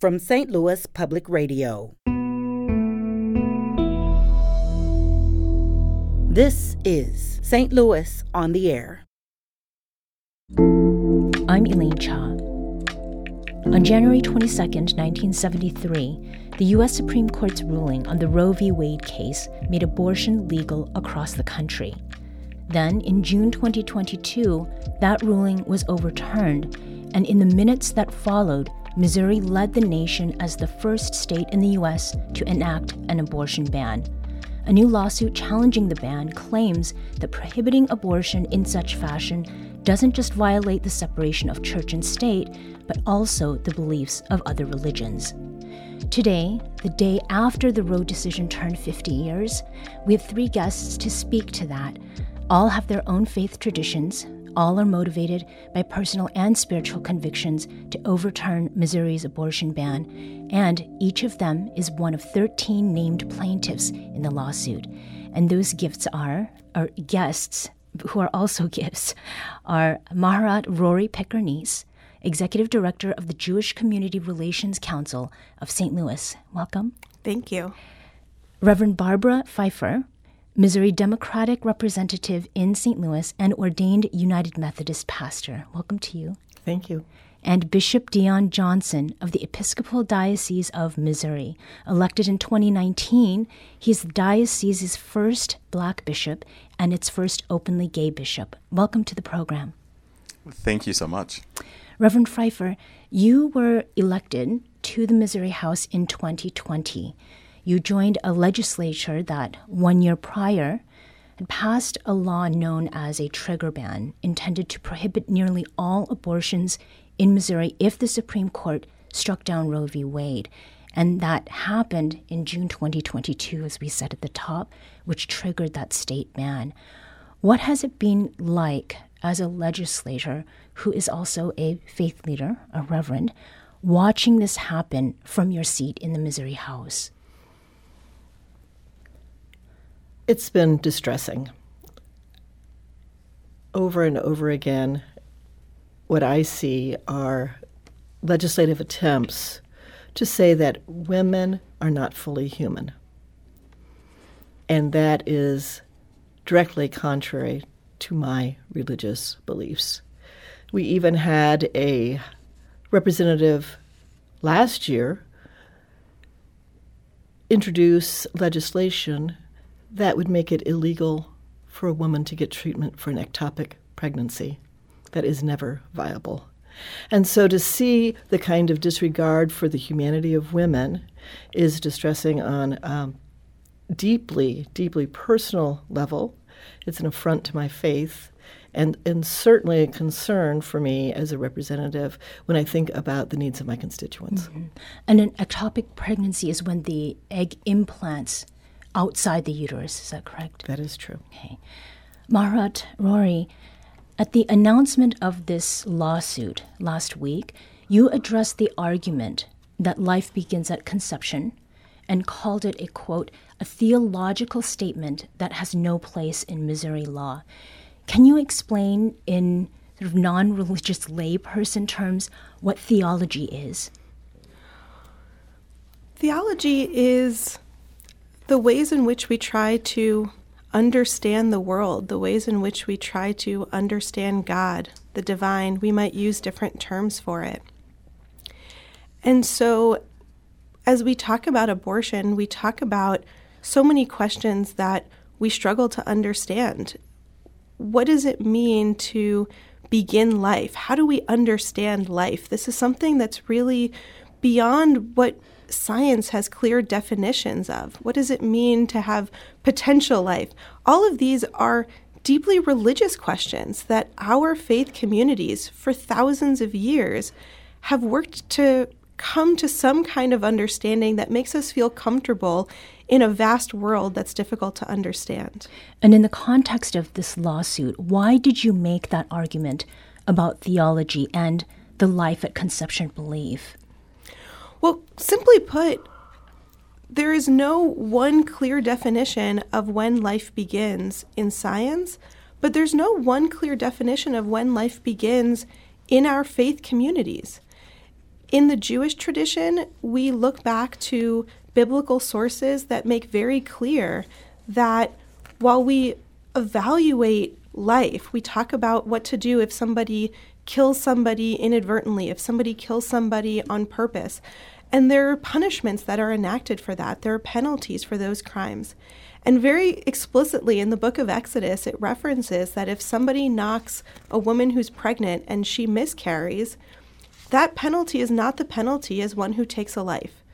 from St. Louis Public Radio. This is St. Louis on the Air. I'm Elaine Cha. On January 22, 1973, the U.S. Supreme Court's ruling on the Roe v. Wade case made abortion legal across the country. Then, in June 2022, that ruling was overturned, and in the minutes that followed, Missouri led the nation as the first state in the U.S. to enact an abortion ban. A new lawsuit challenging the ban claims that prohibiting abortion in such fashion doesn't just violate the separation of church and state, but also the beliefs of other religions. Today, the day after the Roe decision turned 50 years, we have three guests to speak to that. All have their own faith traditions, all are motivated by personal and spiritual convictions to overturn Missouri's abortion ban, and each of them is one of 13 named plaintiffs in the lawsuit. And those gifts are, or guests, who are also gifts, are Maharat Rori Picker Neiss, Executive Director of the Jewish Community Relations Council of St. Louis. Welcome. Thank you. Reverend Barbara Phifer, Missouri Democratic Representative in St. Louis and ordained United Methodist pastor. Welcome to you. Thank you. And Bishop Deon Johnson of the Episcopal Diocese of Missouri. Elected in 2019, he's the diocese's first black bishop and its first openly gay bishop. Welcome to the program. Thank you so much. Reverend Phifer, you were elected to the Missouri House in 2020. You joined a legislature that, one year prior, had passed a law known as a trigger ban, intended to prohibit nearly all abortions in Missouri if the Supreme Court struck down Roe v. Wade. And that happened in June 2022, as we said at the top, which triggered that state ban. What has it been like as a legislator who is also a faith leader, a reverend, watching this happen from your seat in the Missouri House? It's been distressing. Over and over again, what I see are legislative attempts to say that women are not fully human. And that is directly contrary to my religious beliefs. We even had a representative last year introduce legislation that would make it illegal for a woman to get treatment for an ectopic pregnancy. That is never viable. And so to see the kind of disregard for the humanity of women is distressing on um, deeply, deeply personal level. It's an affront to my faith and, and certainly a concern for me as a representative when I think about the needs of my constituents. Mm-hmm. And an ectopic pregnancy is when the egg implants outside the uterus, is that correct? That is true. Okay. Maharat Rori, at the announcement of this lawsuit last week, you addressed the argument that life begins at conception and called it a quote, a theological statement that has no place in Missouri law. Can you explain in sort of non religious layperson terms what theology is? Theology is the ways in which we try to understand the world, the ways in which we try to understand God, the divine. We might use different terms for it. And so, as we talk about abortion, we talk about so many questions that we struggle to understand. What does it mean to begin life? How do we understand life? This is something that's really beyond what science has clear definitions of. What does it mean to have potential life? All of these are deeply religious questions that our faith communities for thousands of years have worked to come to some kind of understanding that makes us feel comfortable in a vast world that's difficult to understand. And in the context of this lawsuit, why did you make that argument about theology and the life at conception belief? Well, simply put, there is no one clear definition of when life begins in science, but there's no one clear definition of when life begins in our faith communities In the Jewish tradition, we look back to biblical sources that make very clear that while we evaluate life, we talk about what to do if somebody kills somebody inadvertently, if somebody kills somebody on purpose. And there are punishments that are enacted for that. There are penalties for those crimes. And very explicitly in the book of Exodus, it references that if somebody knocks a woman who's pregnant and she miscarries, that penalty is not the penalty as one who takes a life.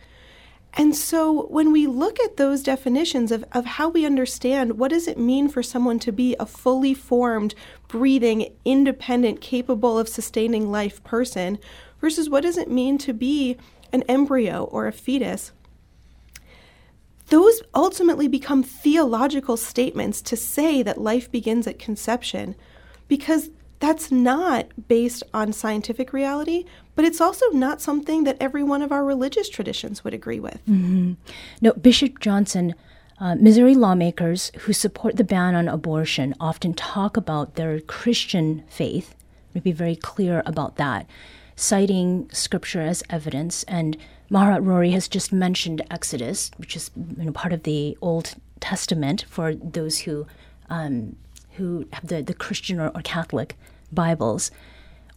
And so when we look at those definitions of, of how we understand what does it mean for someone to be a fully formed, breathing, independent, capable of sustaining life person versus what does it mean to be an embryo or a fetus, those ultimately become theological statements to say that life begins at conception because that's not based on scientific reality, but it's also not something that every one of our religious traditions would agree with. Mm-hmm. No, Bishop Johnson, uh, Missouri lawmakers who support the ban on abortion often talk about their Christian faith. To be very clear about that, citing scripture as evidence. And Maharat Rori has just mentioned Exodus, which is you know, part of the Old Testament for those who um, who have the, the Christian or, or Catholic Bibles.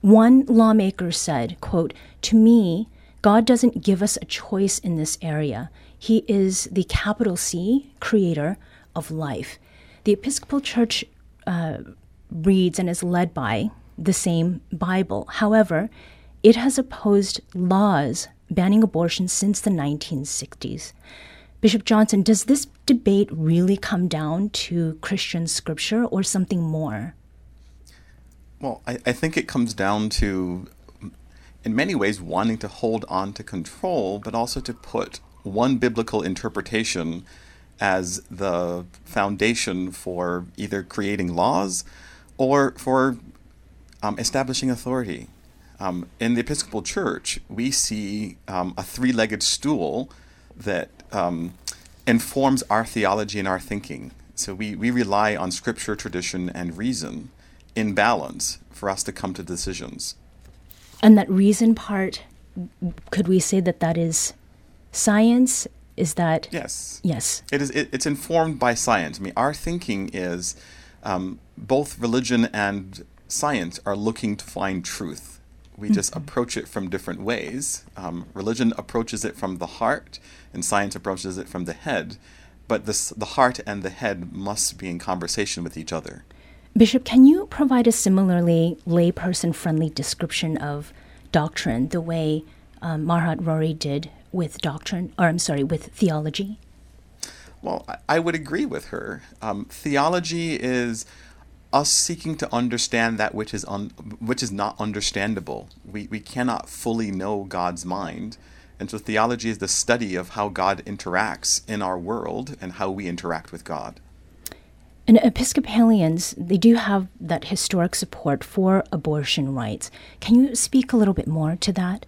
One lawmaker said, quote, To me, God doesn't give us a choice in this area. He is the capital C creator of life. The Episcopal Church uh, reads and is led by the same Bible. However, it has opposed laws banning abortion since the 1960s. Bishop Johnson, does this debate really come down to Christian scripture or something more? Well, I, I think it comes down to, in many ways, wanting to hold on to control, but also to put one biblical interpretation as the foundation for either creating laws or for um, establishing authority. Um, in the Episcopal Church, we see um, a three legged stool that um, informs our theology and our thinking. So we, we rely on scripture, tradition, and reason in balance for us to come to decisions. And that reason part, could we say that that is science? Is that yes? Yes. It is. It, it's informed by science. I mean, our thinking is um, both religion and science are looking to find truth. We just approach it from different ways. Um, religion approaches it from the heart, and science approaches it from the head. But this, the heart and the head must be in conversation with each other. Bishop, can you provide a similarly layperson friendly description of doctrine the way um, Maharat Rori did with doctrine, or I'm sorry, with theology? Well, I would agree with her. Um, theology is us seeking to understand that which is un- which is not understandable. We we cannot fully know God's mind, and so theology is the study of how God interacts in our world and how we interact with God. And Episcopalians, they do have that historic support for abortion rights. Can you speak a little bit more to that?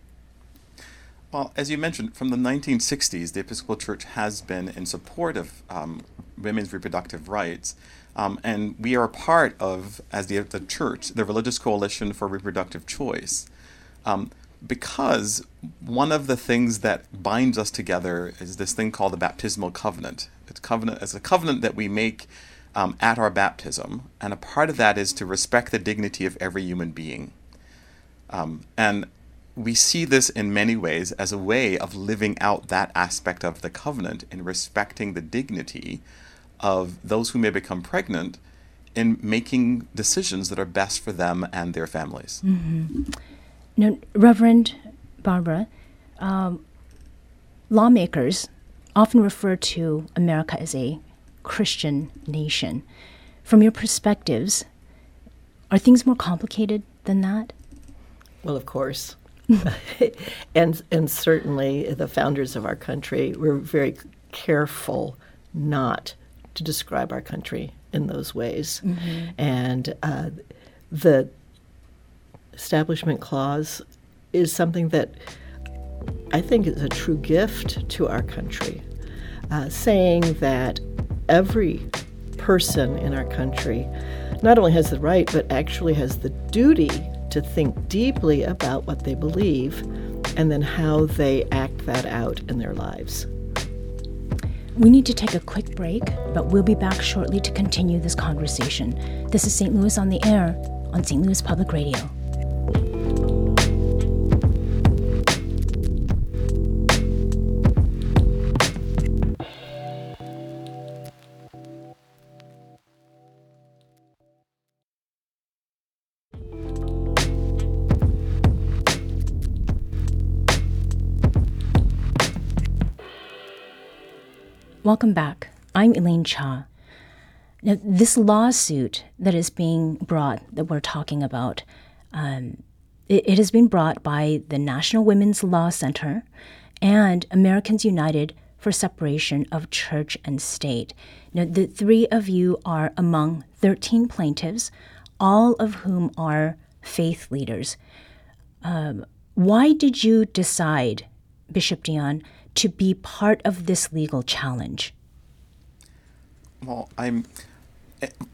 Well, as you mentioned, from the 1960s, the Episcopal Church has been in support of um, women's reproductive rights. Um, and we are a part of, as the, the church, the Religious Coalition for Reproductive Choice. Um, because one of the things that binds us together is this thing called the baptismal covenant. It's covenant it's a covenant that we make um, at our baptism, and a part of that is to respect the dignity of every human being. Um, and we see this in many ways as a way of living out that aspect of the covenant in respecting the dignity of those who may become pregnant in making decisions that are best for them and their families. Mm-hmm. Now, Reverend Barbara, um, lawmakers often refer to America as a Christian nation. From your perspectives, are things more complicated than that? Well, of course. and and certainly the founders of our country were very careful not to describe our country in those ways. Mm-hmm. And uh, the Establishment Clause is something that I think is a true gift to our country, uh, saying that every person in our country not only has the right, but actually has the duty to think deeply about what they believe and then how they act that out in their lives. We need to take a quick break, but we'll be back shortly to continue this conversation. This is St. Louis on the Air on St. Louis Public Radio. Welcome back. I'm Elaine Cha. Now, this lawsuit that is being brought, that we're talking about, um, it, it has been brought by the National Women's Law Center and Americans United for Separation of Church and State. Now, the three of you are among 13 plaintiffs, all of whom are faith leaders. Um, why did you decide, Bishop Deon, to be part of this legal challenge? Well, I'm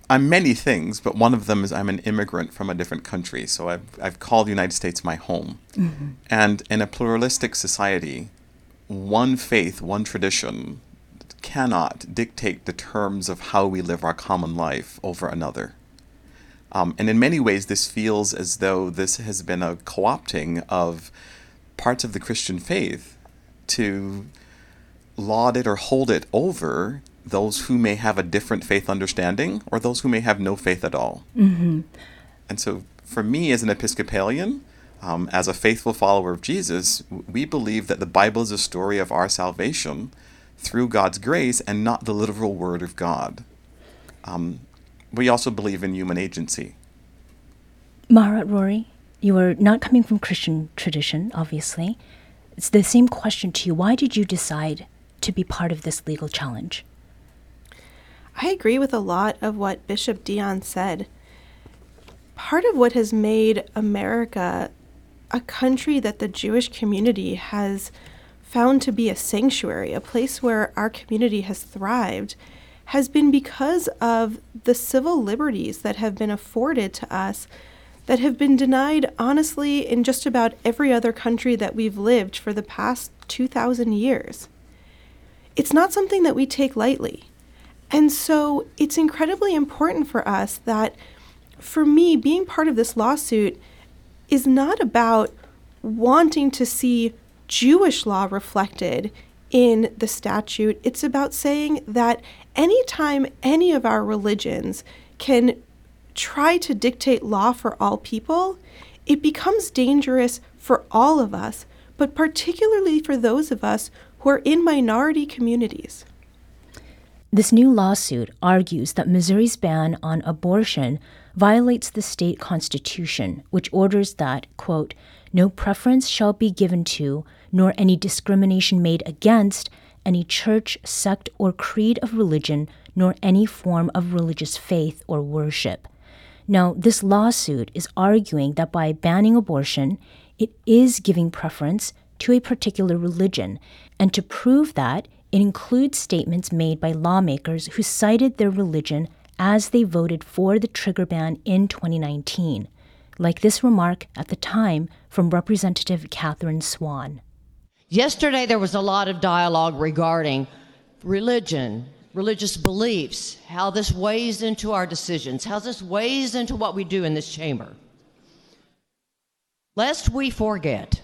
I'm many things, but one of them is I'm an immigrant from a different country. So I've I've called the United States my home, mm-hmm. and in a pluralistic society, one faith, one tradition cannot dictate the terms of how we live our common life over another. Um, and in many ways, this feels as though this has been a co opting of parts of the Christian faith to laud it or hold it over those who may have a different faith understanding or those who may have no faith at all. Mm-hmm. And so, for me as an Episcopalian, um, as a faithful follower of Jesus, we believe that the Bible is a story of our salvation through God's grace and not the literal word of God. Um, we also believe in human agency. Maharat Rori, you are not coming from Christian tradition, obviously. It's the same question to you. Why did you decide to be part of this legal challenge? I agree with a lot of what Bishop Deon said. Part of what has made America a country that the Jewish community has found to be a sanctuary, a place where our community has thrived, has been because of the civil liberties that have been afforded to us that have been denied, honestly, in just about every other country that we've lived for the past 2,000 years. It's not something that we take lightly. And so it's incredibly important for us that, for me, being part of this lawsuit is not about wanting to see Jewish law reflected in the statute. It's about saying that anytime any of our religions can try to dictate law for all people, it becomes dangerous for all of us, but particularly for those of us who are in minority communities. This new lawsuit argues that Missouri's ban on abortion violates the state constitution, which orders that, quote, no preference shall be given to, nor any discrimination made against, any church, sect, or creed of religion, nor any form of religious faith or worship. Now, this lawsuit is arguing that by banning abortion, it is giving preference to a particular religion, and to prove that, it includes statements made by lawmakers who cited their religion as they voted for the trigger ban in 2019, like this remark at the time from Representative Kathryn Swan. Yesterday, there was a lot of dialogue regarding religion, religious beliefs, how this weighs into our decisions, how this weighs into what we do in this chamber. Lest we forget,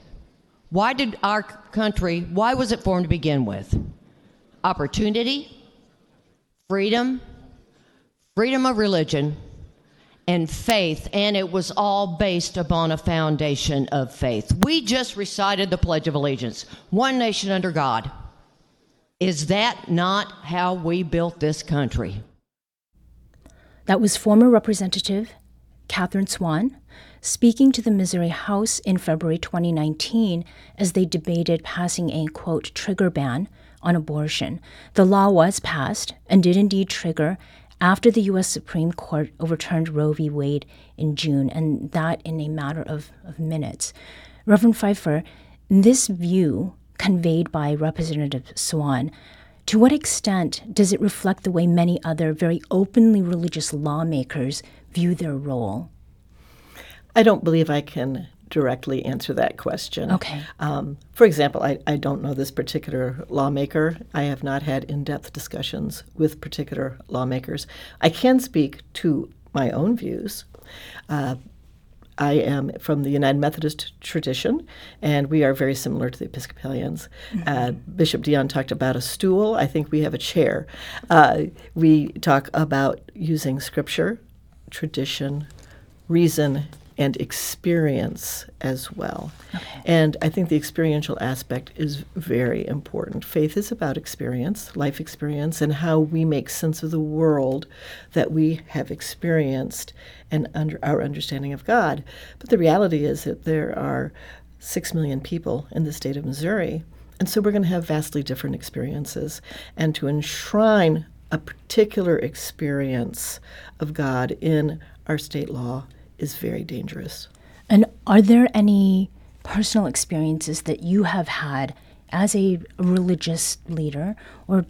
why did our country, why was it formed to begin with? opportunity, freedom, freedom of religion, and faith, and it was all based upon a foundation of faith. We just recited the Pledge of Allegiance one nation under God. Is that not how we built this country? That was former Representative Kathryn Swan speaking to the Missouri House in February 2019 as they debated passing a quote trigger ban on abortion. The law was passed and did indeed trigger after the U.S. Supreme Court overturned Roe v. Wade in June, and that in a matter of, of minutes. Reverend Phifer, this view conveyed by Representative Swan, to what extent does it reflect the way many other very openly religious lawmakers view their role? I don't believe I can directly answer that question. Okay. Um, for example, I, I don't know this particular lawmaker. I have not had in depth discussions with particular lawmakers. I can speak to my own views. Uh, I am from the United Methodist tradition, and we are very similar to the Episcopalians. Uh, Bishop Deon talked about a stool. I think we have a chair. Uh, we talk about using scripture, tradition, reason, and experience as well. And I think the experiential aspect is very important. Faith is about experience, life experience, and how we make sense of the world that we have experienced and under our understanding of God. But the reality is that there are six million people in the state of Missouri. And so we're going to have vastly different experiences. And to enshrine a particular experience of God in our state law is very dangerous. And are there any personal experiences that you have had as a religious leader or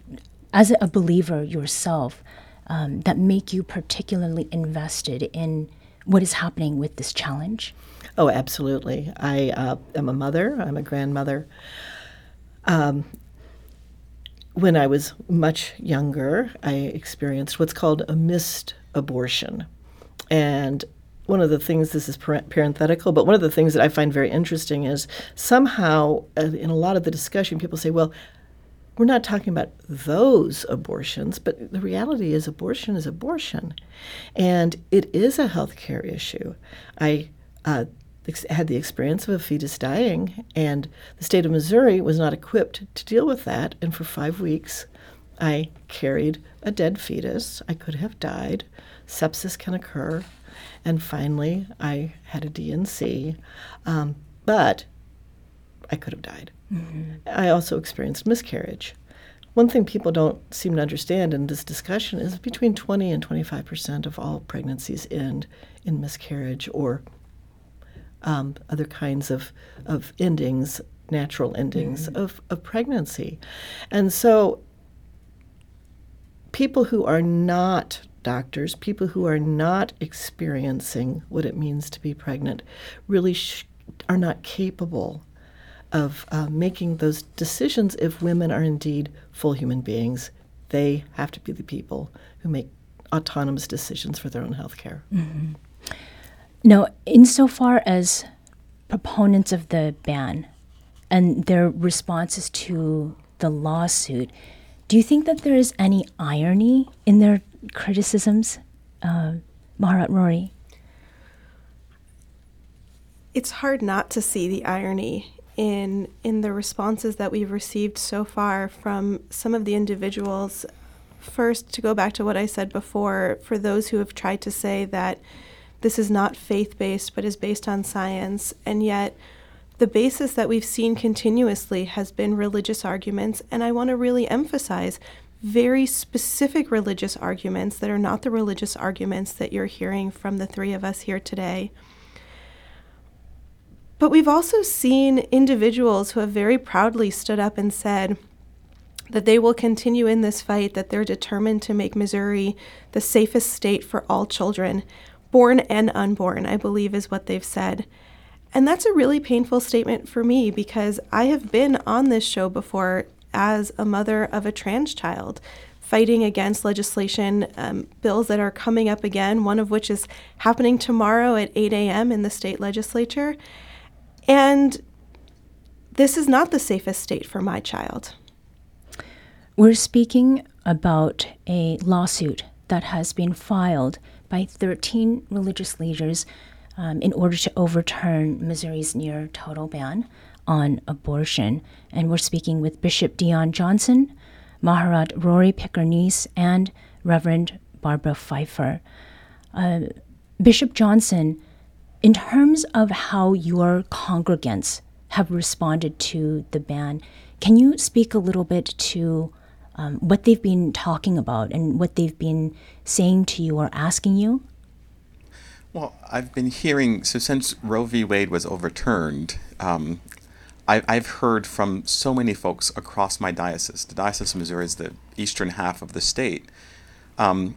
as a believer yourself um, that make you particularly invested in what is happening with this challenge? Oh, absolutely. I uh, am a mother, I'm a grandmother. Um, when I was much younger, I experienced what's called a missed abortion. And one of the things, this is parenthetical, but one of the things that I find very interesting is somehow uh, in a lot of the discussion, people say, well, we're not talking about those abortions, but the reality is abortion is abortion. And it is a health care issue. I uh, had the experience of a fetus dying, and the state of Missouri was not equipped to deal with that. And for five weeks, I carried a dead fetus. I could have died. Sepsis can occur. And finally, I had a D&C. Um, but I could have died. I also experienced miscarriage. One thing people don't seem to understand in this discussion is between 20 and 25 percent of all pregnancies end in miscarriage or um, other kinds of, of endings, natural endings of, of pregnancy. And so people who are not doctors, people who are not experiencing what it means to be pregnant, really sh- are not capable of uh, making those decisions if women are indeed full human beings. They have to be the people who make autonomous decisions for their own health care. Now, insofar as proponents of the ban and their responses to the lawsuit, do you think that there is any irony in their criticisms, uh, Maharat Rori? it's hard not to see the irony in in the responses that we've received so far from some of the individuals first to go back to what I said before for those who have tried to say that this is not faith-based but is based on science and yet the basis that we've seen continuously has been religious arguments and I want to really emphasize very specific religious arguments that are not the religious arguments that you're hearing from the three of us here today. But we've also seen individuals who have very proudly stood up and said that they will continue in this fight, that they're determined to make Missouri the safest state for all children, born and unborn, I believe is what they've said. And that's a really painful statement for me because I have been on this show before as a mother of a trans child fighting against legislation um, bills that are coming up again, one of which is happening tomorrow at 8 a.m. in the state legislature. And this is not the safest state for my child. We're speaking about a lawsuit that has been filed by 13 religious leaders um, in order to overturn Missouri's near total ban on abortion. And we're speaking with Bishop Deon Johnson, Maharat Rori Picker Neiss, and Reverend Barbara Phifer. Uh, Bishop Johnson, in terms of how your congregants have responded to the ban, can you speak a little bit to um, what they've been talking about and what they've been saying to you or asking you? Well, I've been hearing, so since Roe v. Wade was overturned, um, I, I've heard from so many folks across my diocese. The Diocese of Missouri is the eastern half of the state. Um,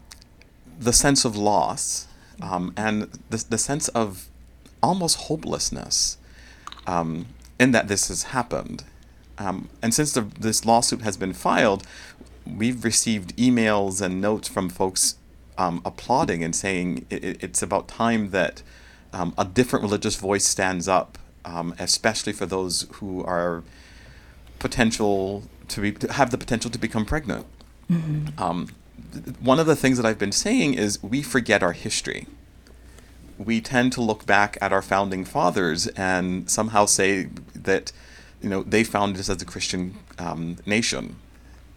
the sense of loss um, and the, the sense of almost hopelessness um, in that this has happened. Um, and since the, this lawsuit has been filed, we've received emails and notes from folks um, applauding and saying it, it's about time that um, a different religious voice stands up, um, especially for those who are potential to, be, to have the potential to become pregnant. Mm-hmm. Um, th- one of the things that I've been saying is we forget our history. We tend to look back at our founding fathers and somehow say that, you know, they founded us as a Christian um, nation,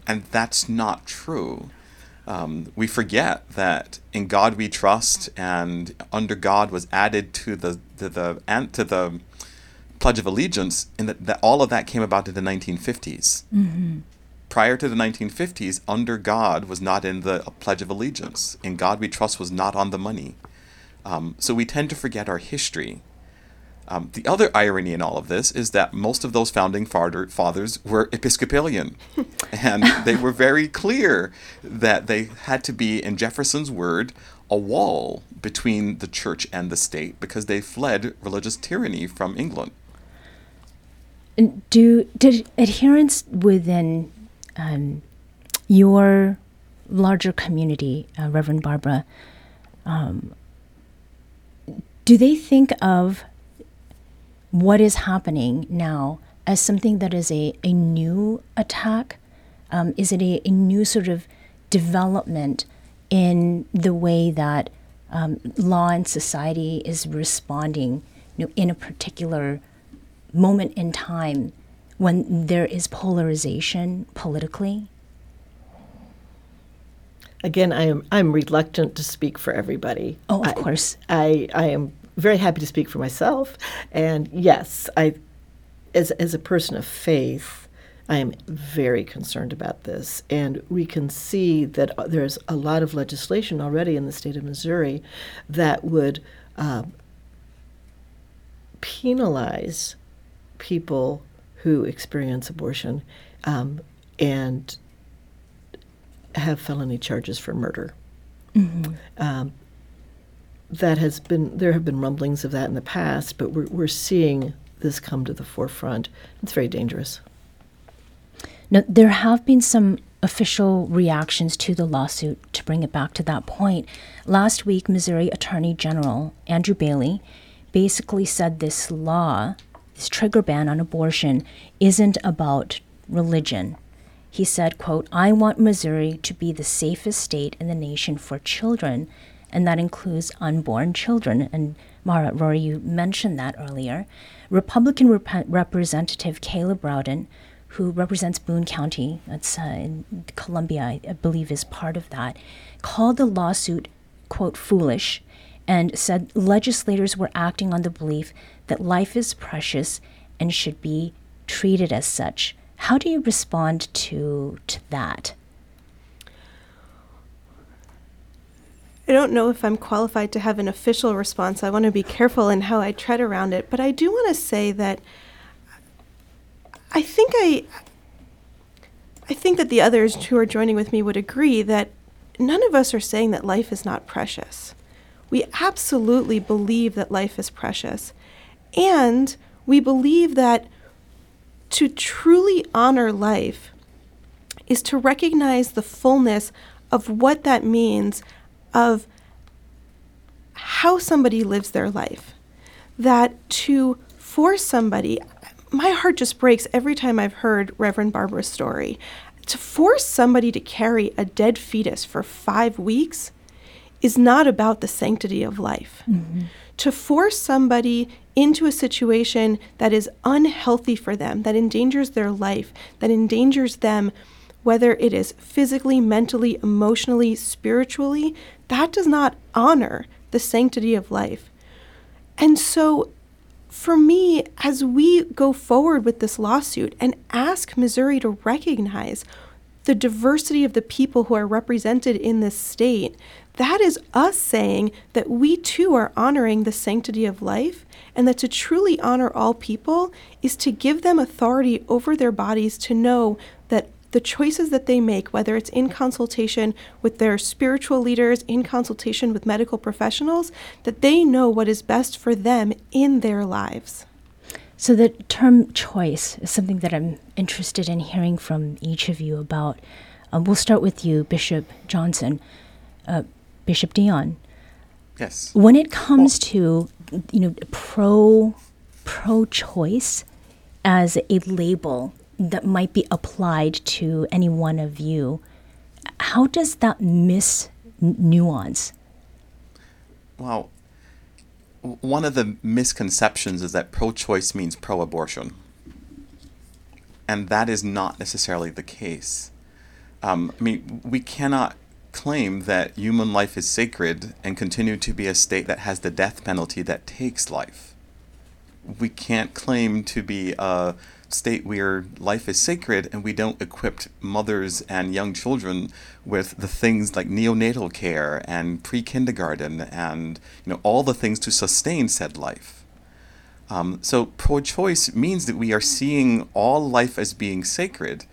and that's not true. Um, we forget that in God we trust, and under God was added to the to the and to the Pledge of Allegiance, and that, that all of that came about in the 1950s. Mm-hmm. Prior to the 1950s, under God was not in the Pledge of Allegiance. In God we trust was not on the money. Um, so we tend to forget our history. Um, the other irony in all of this is that most of those founding fathers were Episcopalian. and they were very clear that they had to be, in Jefferson's word, a wall between the church and the state because they fled religious tyranny from England do did adherents within um, your larger community, uh, Reverend Barbara, um, do they think of what is happening now as something that is a, a new attack? Um, is it a, a, new sort of development in the way that um, law and society is responding you know, in a particular moment in time when there is polarization politically? Again, I am I'm reluctant to speak for everybody. Oh, of I, course. I, I am very happy to speak for myself. And yes, I as as a person of faith, I am very concerned about this. And we can see that there's a lot of legislation already in the state of Missouri that would uh, penalize people who experience abortion um, and have felony charges for murder. Mm-hmm. Um, that has been there have been rumblings of that in the past, but we're we're seeing this come to the forefront. It's very dangerous. Now there have been some official reactions to the lawsuit. To bring it back to that point, last week Missouri Attorney General Andrew Bailey basically said this law this trigger ban on abortion isn't about religion. He said, quote, I want Missouri to be the safest state in the nation for children, and that includes unborn children. And Mara, Rori, you mentioned that earlier. Republican Rep- Representative Caleb Rowden, who represents Boone County, that's uh, in Columbia, I, I believe is part of that, called the lawsuit, quote, foolish, and said legislators were acting on the belief that life is precious and should be treated as such. How do you respond to, to that? I don't know if I'm qualified to have an official response. I want to be careful in how I tread around it, but I do want to say that I think I I think that the others who are joining with me would agree that none of us are saying that life is not precious. We absolutely believe that life is precious. And we believe that to truly honor life is to recognize the fullness of what that means of how somebody lives their life. That to force somebody, my heart just breaks every time I've heard Reverend Barbara's story. To force somebody to carry a dead fetus for five weeks is not about the sanctity of life. Mm-hmm. To force somebody into a situation that is unhealthy for them, that endangers their life, that endangers them, whether it is physically, mentally, emotionally, spiritually, that does not honor the sanctity of life. And so, for me, as we go forward with this lawsuit and ask Missouri to recognize the diversity of the people who are represented in this state, that is us saying that we too are honoring the sanctity of life, and that to truly honor all people is to give them authority over their bodies to know that the choices that they make, whether it's in consultation with their spiritual leaders, in consultation with medical professionals, that they know what is best for them in their lives. So, the term choice is something that I'm interested in hearing from each of you about. Um, we'll start with you, Bishop Johnson. Uh, Bishop Deon. Yes. When it comes to, you know, pro pro choice as a label that might be applied to any one of you, how does that miss nuance? Well, one of the misconceptions is that pro choice means pro abortion. And that is not necessarily the case. Um, I mean, we cannot claim that human life is sacred and continue to be a state that has the death penalty that takes life. We can't claim to be a state where life is sacred and we don't equip mothers and young children with the things like neonatal care and pre-kindergarten and you know all the things to sustain said life. Um, so pro-choice means that we are seeing all life as being sacred,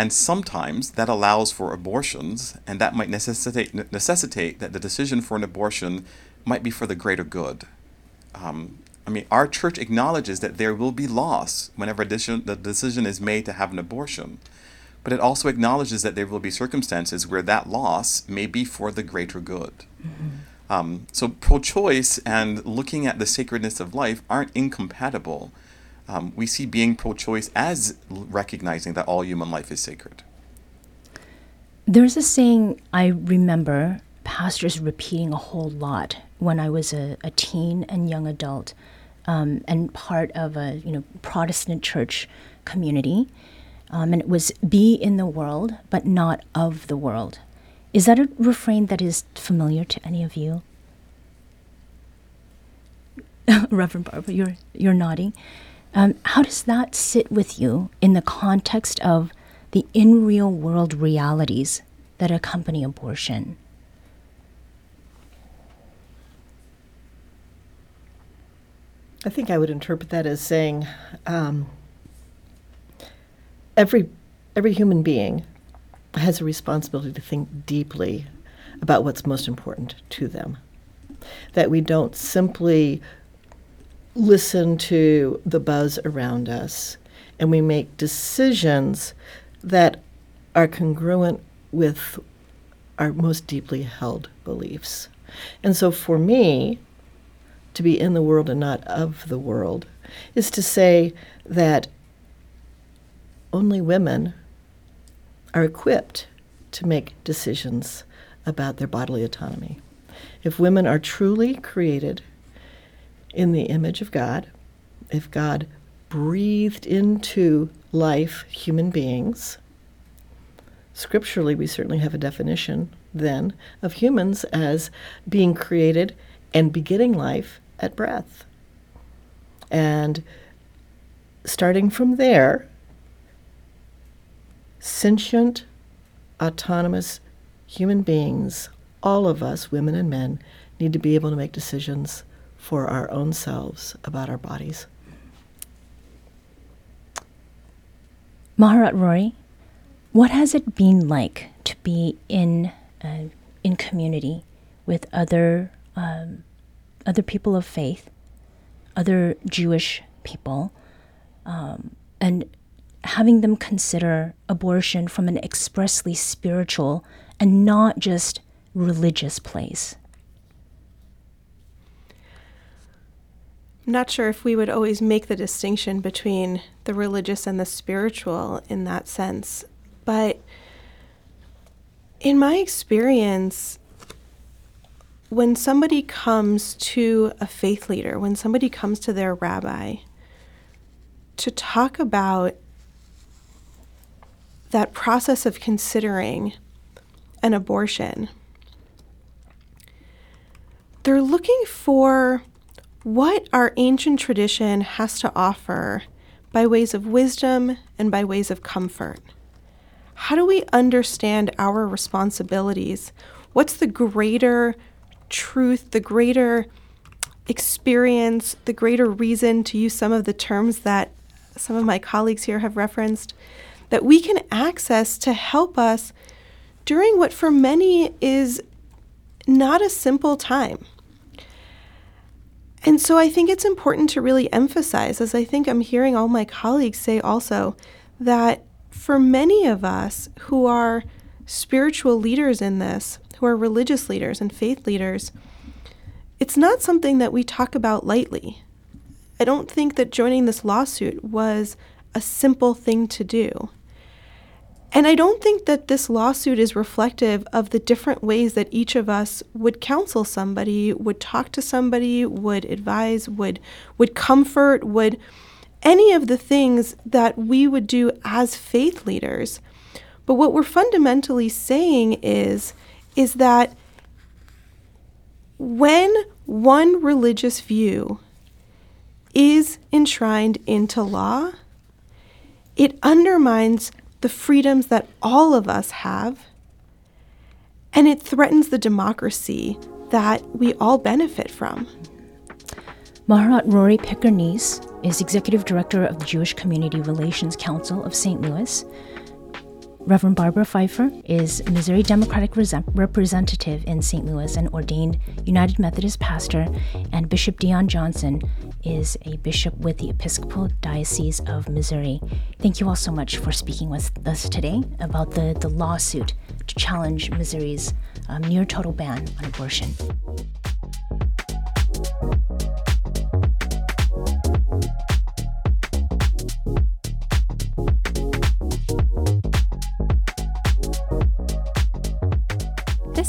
and sometimes that allows for abortions, and that might necessitate necessitate that the decision for an abortion might be for the greater good. Um, I mean, our church acknowledges that there will be loss whenever the decision is made to have an abortion. But it also acknowledges that there will be circumstances where that loss may be for the greater good. Mm-hmm. Um, so, pro choice and looking at the sacredness of life aren't incompatible. Um, we see being pro choice as recognizing that all human life is sacred. There's a saying I remember pastors repeating a whole lot when I was a, a teen and young adult um, and part of a you know Protestant church community, um, and it was "be in the world, but not of the world." Is that a refrain that is familiar to any of you? Reverend Barbara, you're you're nodding. Um, how does that sit with you in the context of the in real world realities that accompany abortion? I think I would interpret that as saying um, every every human being has a responsibility to think deeply about what's most important to them. That we don't simply listen to the buzz around us and we make decisions that are congruent with our most deeply held beliefs. And so for me, to be in the world and not of the world, is to say that only women are equipped to make decisions about their bodily autonomy. If women are truly created in the image of God, if God breathed into life human beings, scripturally we certainly have a definition then of humans as being created and beginning life at breath. And starting from there, sentient, autonomous human beings, all of us, women and men, need to be able to make decisions for our own selves about our bodies. Maharat Rori, what has it been like to be in uh, in community with other um, other people of faith, other Jewish people, um, and having them consider abortion from an expressly spiritual and not just religious place. I'm not sure if we would always make the distinction between the religious and the spiritual in that sense, but in my experience, when somebody comes to a faith leader, when somebody comes to their rabbi to talk about that process of considering an abortion, they're looking for what our ancient tradition has to offer by ways of wisdom and by ways of comfort. How do we understand our responsibilities? What's the greater truth, the greater experience, the greater reason to use some of the terms that some of my colleagues here have referenced, that we can access to help us during what for many is not a simple time. And so I think it's important to really emphasize, as I think I'm hearing all my colleagues say also, that for many of us who are spiritual leaders in this, who are religious leaders and faith leaders, it's not something that we talk about lightly. I don't think that joining this lawsuit was a simple thing to do. And I don't think that this lawsuit is reflective of the different ways that each of us would counsel somebody, would talk to somebody, would advise, would would comfort, would any of the things that we would do as faith leaders. But what we're fundamentally saying is is that when one religious view is enshrined into law, it undermines the freedoms that all of us have, and it threatens the democracy that we all benefit from. Maharat Rori Picker-Neiss is Executive Director of the Jewish Community Relations Council of St. Louis. Reverend Barbara Phifer is Missouri Democratic Representative in St. Louis and ordained United Methodist pastor, and Bishop Deon Johnson is a bishop with the Episcopal Diocese of Missouri. Thank you all so much for speaking with us today about the, the lawsuit to challenge Missouri's um, near total ban on abortion.